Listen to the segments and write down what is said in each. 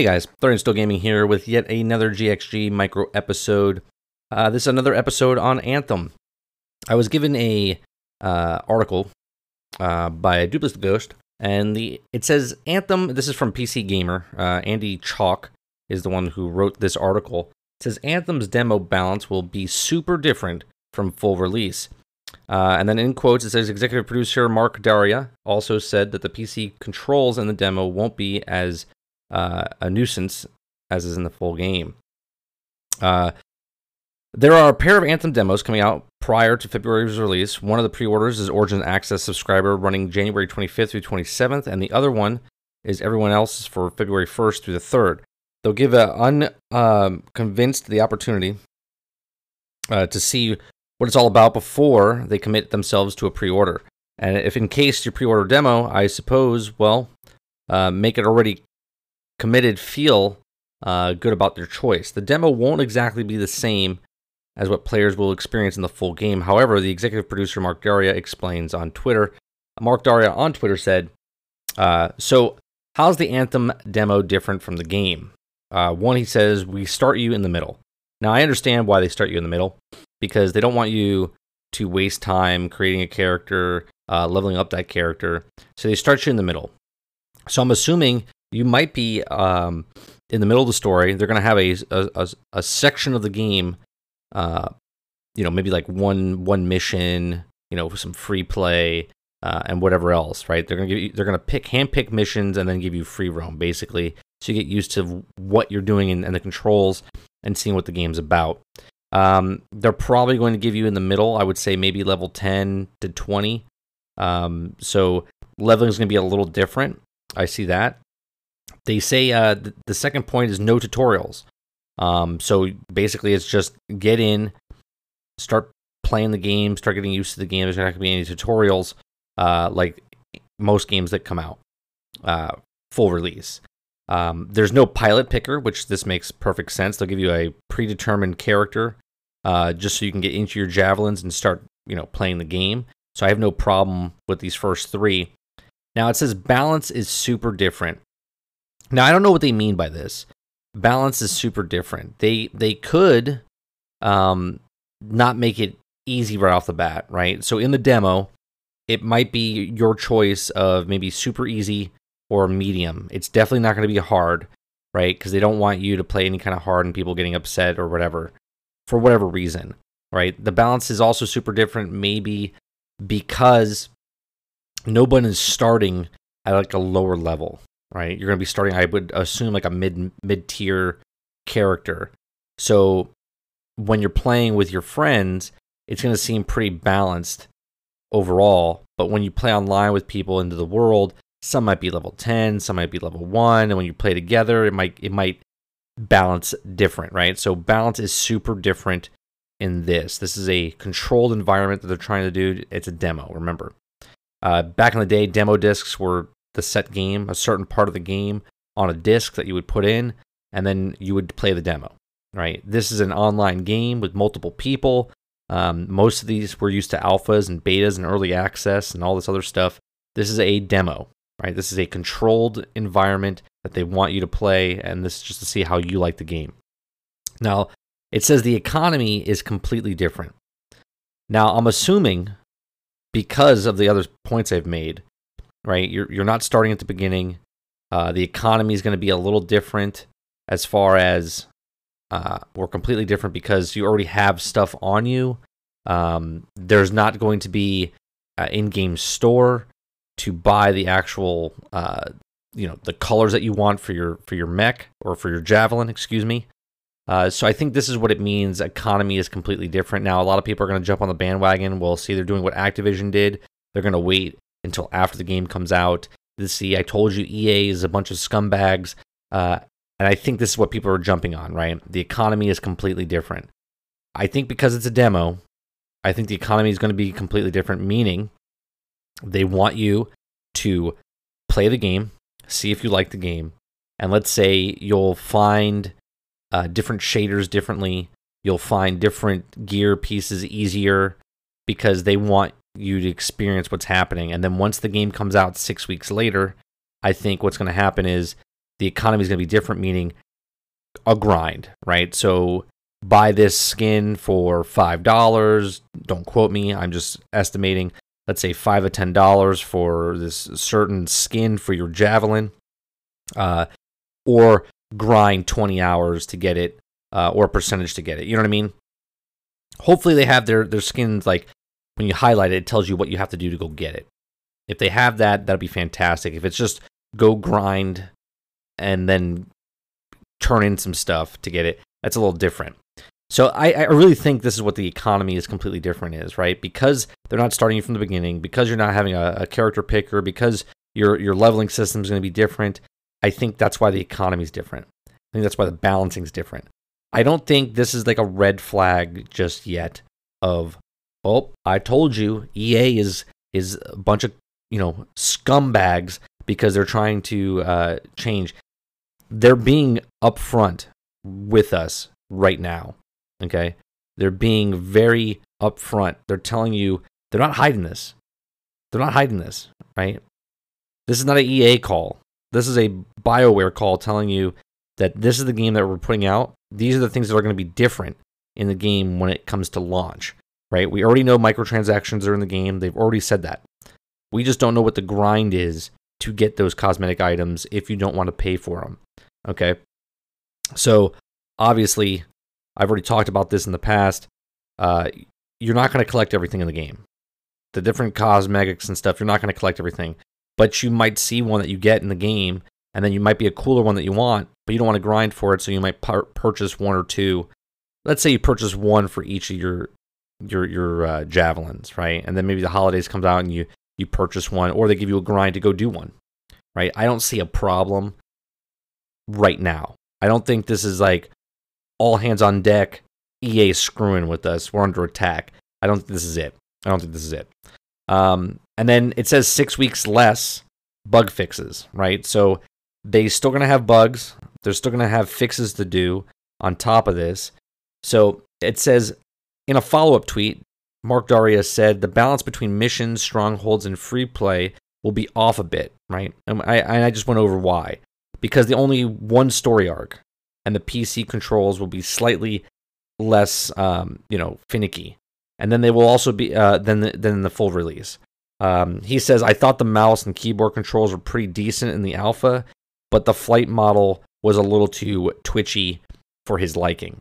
Hey guys, Thirty and Still Gaming here with yet another GXG micro episode. Uh, this is another episode on Anthem. I was given a uh, article uh, by Duplicate Ghost, and the it says Anthem. This is from PC Gamer. Uh, Andy Chalk is the one who wrote this article. It says Anthem's demo balance will be super different from full release. Uh, and then in quotes, it says executive producer Mark Darrah also said that the PC controls in the demo won't be as uh, a nuisance as is in the full game. Uh, there are a pair of Anthem demos coming out prior to February's release. One of the pre-orders is Origin Access subscriber running January 25th through 27th, and the other one is everyone else's for February 1st through the 3rd. They'll give an unconvinced um, the opportunity uh, to see what it's all about before they commit themselves to a pre-order. And if in case your pre-order demo, I suppose, well, uh, make it already committed feel uh, good about their choice. The demo won't exactly be the same as what players will experience in the full game. However, the executive producer Mark Darrah explains on Twitter. Mark Darrah on Twitter said, uh, "So, how's the Anthem demo different from the game?" Uh, one, he says, "We start you in the middle." Now, I understand why they start you in the middle because they don't want you to waste time creating a character, uh, leveling up that character. So they start you in the middle. So I'm assuming you might be um, in the middle of the story. They're going to have a, a, a section of the game, uh, you know, maybe like one one mission, you know, some free play uh, and whatever else, right? They're going to give you, they're going to pick hand pick missions and then give you free roam, basically, so you get used to what you're doing and, and the controls and seeing what the game's about. Um, they're probably going to give you in the middle. I would say maybe level 10 to 20. Um, so leveling is going to be a little different. I see that. They say uh, th- the second point is no tutorials. Um, so basically, it's just get in, start playing the game, start getting used to the game. There's not going to be any tutorials uh, like most games that come out uh, full release. Um, there's no pilot picker, which this makes perfect sense. They'll give you a predetermined character uh, just so you can get into your javelins and start, you know, playing the game. So I have no problem with these first three. Now it says balance is super different. Now I don't know what they mean by this. Balance is super different. They they could um, not make it easy right off the bat, right? So in the demo, it might be your choice of maybe super easy or medium. It's definitely not going to be hard, right? Because they don't want you to play any kind of hard and people getting upset or whatever for whatever reason, right? The balance is also super different, maybe because no one is starting at like a lower level, right? You're going to be starting, I would assume, like a mid mid tier character. So when you're playing with your friends, it's going to seem pretty balanced overall. But when you play online with people into the world, some might be level 10, some might be level 1, and when you play together, it might it might balance different, right? So balance is super different in this. This is a controlled environment that they're trying to do. It's a demo, remember. Uh, back in the day, demo discs were the set game, a certain part of the game on a disc that you would put in, and then you would play the demo, right? This is an online game with multiple people. Um, most of these were used to alphas and betas and early access and all this other stuff. This is a demo, right? This is a controlled environment that they want you to play, and this is just to see how you like the game. Now, it says the economy is completely different. Now, I'm assuming because of the other points I've made, right? You're you're not starting at the beginning. Uh, the economy is going to be a little different as far as uh, or completely different because you already have stuff on you. Um, there's not going to be an in-game store to buy the actual, uh, you know, the colors that you want for your for your mech or for your javelin. Excuse me. Uh, so I think this is what it means. Economy is completely different now. A lot of people are going to jump on the bandwagon. We'll see they're doing what Activision did. They're going to wait until after the game comes out. To see, I told you, EA is a bunch of scumbags, uh, and I think this is what people are jumping on. Right? The economy is completely different. I think because it's a demo, I think the economy is going to be completely different. Meaning, they want you to play the game, see if you like the game, and let's say you'll find uh, different shaders differently. You'll find different gear pieces easier because they want you to experience what's happening. And then once the game comes out six weeks later, I think what's going to happen is the economy is going to be different, meaning a grind, right? So buy this skin for five dollars. Don't quote me. I'm just estimating. Let's say five or ten dollars for this certain skin for your javelin, uh, or grind twenty hours to get it, uh, or a percentage to get it. You know what I mean? Hopefully they have their their skins like when you highlight it, it tells you what you have to do to go get it. If they have that, that'd be fantastic. If it's just go grind and then turn in some stuff to get it, that's a little different. So I, I really think this is what the economy is completely different is, right? Because they're not starting you from the beginning, because you're not having a, a character picker, because your your leveling system is going to be different. I think that's why the economy is different. I think that's why the balancing is different. I don't think this is like a red flag just yet of, oh, I told you, EA is is a bunch of you know scumbags because they're trying to uh, change. They're being upfront with us right now. Okay. They're being very upfront. They're telling you they're not hiding this. They're not hiding this, right? This is not an EA call. This is a BioWare call telling you that this is the game that we're putting out. These are the things that are going to be different in the game when it comes to launch, right? We already know microtransactions are in the game. They've already said that. We just don't know what the grind is to get those cosmetic items if you don't want to pay for them. Okay. So obviously, I've already talked about this in the past. Uh, you're not going to collect everything in the game. The different cosmetics and stuff, you're not going to collect everything. But you might see one that you get in the game, and then you might be a cooler one that you want, but you don't want to grind for it, so you might par- purchase one or two. Let's say you purchase one for each of your your your uh, javelins, right? And then maybe the holidays comes out and you you purchase one, or they give you a grind to go do one, right? I don't see a problem right now. I don't think this is like, all hands on deck. EA screwing with us. We're under attack. I don't think this is it. I don't think this is it. Um, and then it says six weeks less bug fixes, right? So they still gonna have bugs. They're still gonna have fixes to do on top of this. So it says in a follow up tweet, Mark Darrah said the balance between missions, strongholds, and free play will be off a bit, right? And I, I just went over why. Because the only one story arc, and the PC controls will be slightly less, um, you know, finicky. And then they will also be uh, than the, than the full release. Um, he says, "I thought the mouse and keyboard controls were pretty decent in the alpha, but the flight model was a little too twitchy for his liking."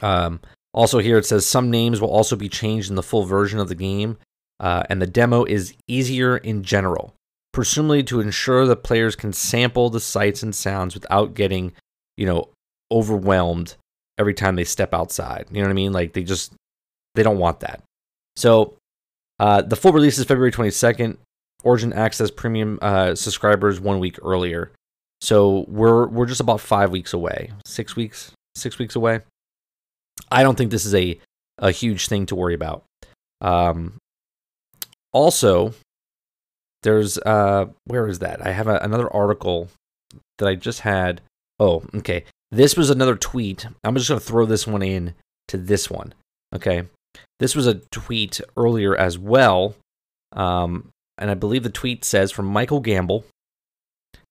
Um, also, here it says some names will also be changed in the full version of the game, uh, and the demo is easier in general, presumably to ensure that players can sample the sights and sounds without getting you know, overwhelmed every time they step outside. You know what I mean? Like they just they don't want that. So uh, the full release is February 22nd. Origin Access Premium uh, subscribers one week earlier. So we're we're just about five weeks away, six weeks, six weeks away. I don't think this is a a huge thing to worry about. Um, also, there's uh, where is that? I have a, another article that I just had Oh, okay. This was another tweet. I'm just going to throw this one in to this one. Okay. This was a tweet earlier as well. Um, and I believe the tweet says from Michael Gamble.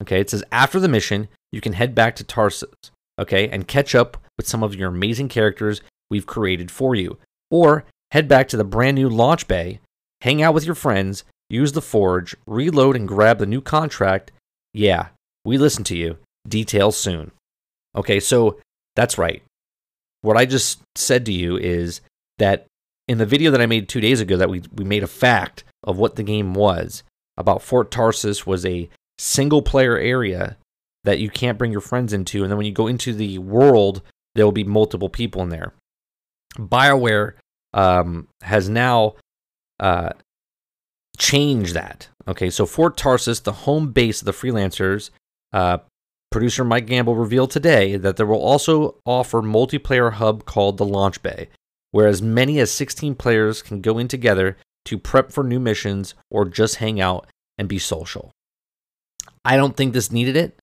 Okay. It says, after the mission, you can head back to Tarsis. Okay. And catch up with some of your amazing characters we've created for you. Or head back to the brand new launch bay, hang out with your friends, use the forge, reload, and grab the new contract. Yeah, we listen to you. Details soon. Okay, so that's right. What I just said to you is that in the video that I made two days ago, that we, we made a fact of what the game was about Fort Tarsis was a single player area that you can't bring your friends into. And then when you go into the world, there will be multiple people in there. BioWare um, has now uh, changed that. Okay, so Fort Tarsis, the home base of the freelancers, uh, Producer Mike Gamble revealed today that there will also offer multiplayer hub called the Launch Bay, where as many as 16 players can go in together to prep for new missions or just hang out and be social. I don't think this needed it,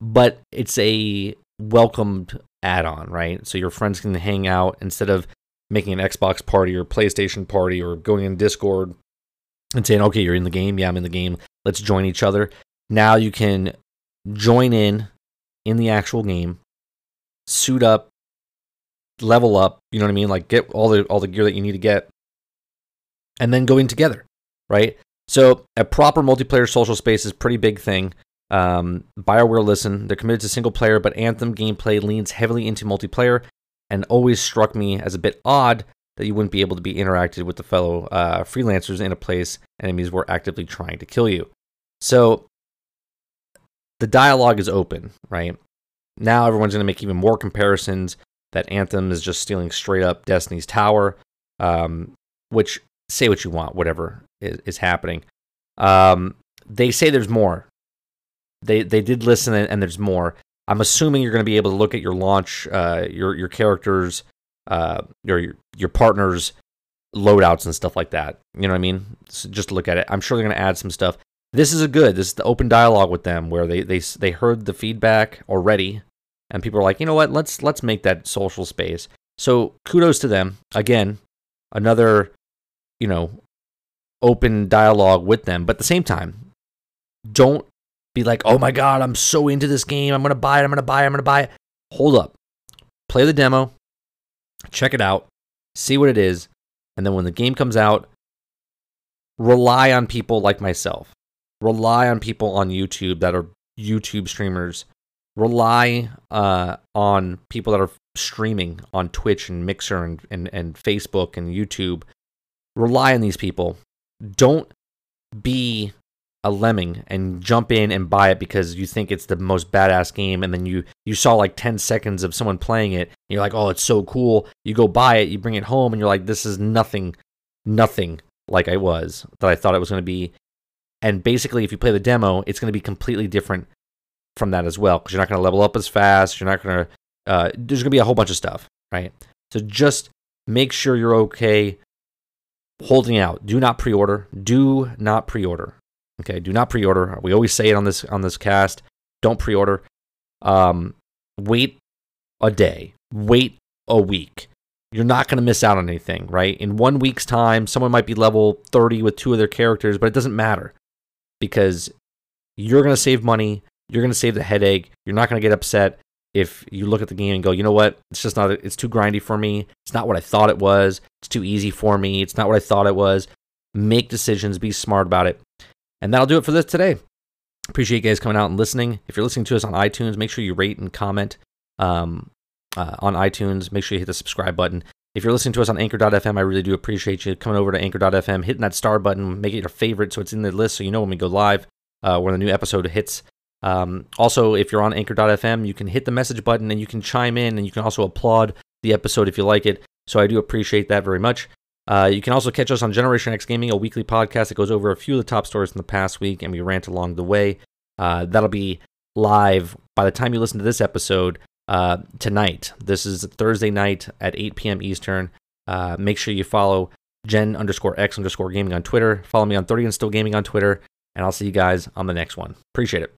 but it's a welcomed add-on, right? So your friends can hang out instead of making an Xbox party or PlayStation party or going in Discord and saying, "Okay, you're in the game. Yeah, I'm in the game. Let's join each other." Now you can join in in the actual game, suit up, level up, you know what I mean? Like get all the all the gear that you need to get and then going together, right? So a proper multiplayer social space is pretty big thing. Um, Bioware listen, they're committed to single player, but Anthem gameplay leans heavily into multiplayer, and always struck me as a bit odd that you wouldn't be able to be interacted with the fellow uh, freelancers in a place enemies were actively trying to kill you. So the dialogue is open, right? Now everyone's going to make even more comparisons that Anthem is just stealing straight up Destiny's Tower, um, which say what you want, whatever is, is happening. Um, they say there's more. They they did listen and, there's more. I'm assuming you're going to be able to look at your launch, uh, your your characters, uh, your your partners, loadouts and stuff like that. You know what I mean? So just look at it. I'm sure they're going to add some stuff. This is a good. This is the open dialogue with them where they they they heard the feedback already, and people are like, you know what? Let's let's make that social space. So kudos to them. Again, another you know open dialogue with them, but at the same time, don't be like, oh my god, I'm so into this game. I'm gonna buy it. I'm gonna buy it. I'm gonna buy it. Hold up, play the demo, check it out, see what it is, and then when the game comes out, rely on people like myself. Rely on people on YouTube that are YouTube streamers. Rely uh, on people that are streaming on Twitch and Mixer and, and, and Facebook and YouTube. Rely on these people. Don't be a lemming and jump in and buy it because you think it's the most badass game and then you you saw like 10 seconds of someone playing it you're like oh it's so cool. You go buy it you bring it home and you're like this is nothing nothing like I was that I thought it was going to be. And basically if you play the demo it's going to be completely different from that as well because you're not going to level up as fast you're not going to uh, there's going to be a whole bunch of stuff right? So just make sure you're okay holding out. Do not pre-order. Do not pre-order Okay, do not pre-order. We always say it on this on this cast. Don't pre-order. Um, wait a day. Wait a week. You're not going to miss out on anything, right? In one week's time, someone might be level 30 with two of their characters, but it doesn't matter because you're going to save money. You're going to save the headache. You're not going to get upset if you look at the game and go, you know what? It's just not. It's too grindy for me. It's not what I thought it was. It's too easy for me. It's not what I thought it was. Make decisions. Be smart about it. And that'll do it for this today. Appreciate you guys coming out and listening. If you're listening to us on iTunes, make sure you rate and comment um, uh, on iTunes. Make sure you hit the subscribe button. If you're listening to us on Anchor.fm, I really do appreciate you coming over to Anchor.fm, hitting that star button, make it your favorite so it's in the list so you know when we go live, uh, when the new episode hits. Um, also, if you're on Anchor.fm, you can hit the message button and you can chime in and you can also applaud the episode if you like it. So I do appreciate that very much. Uh, you can also catch us on Generation X Gaming, a weekly podcast that goes over a few of the top stories in the past week, and we rant along the way. Uh, that'll be live by the time you listen to this episode uh, tonight. This is Thursday night at 8 p.m. Eastern. Uh, make sure you follow Gen underscore X underscore Gaming on Twitter. Follow me on 30 and Still Gaming on Twitter, and I'll see you guys on the next one. Appreciate it.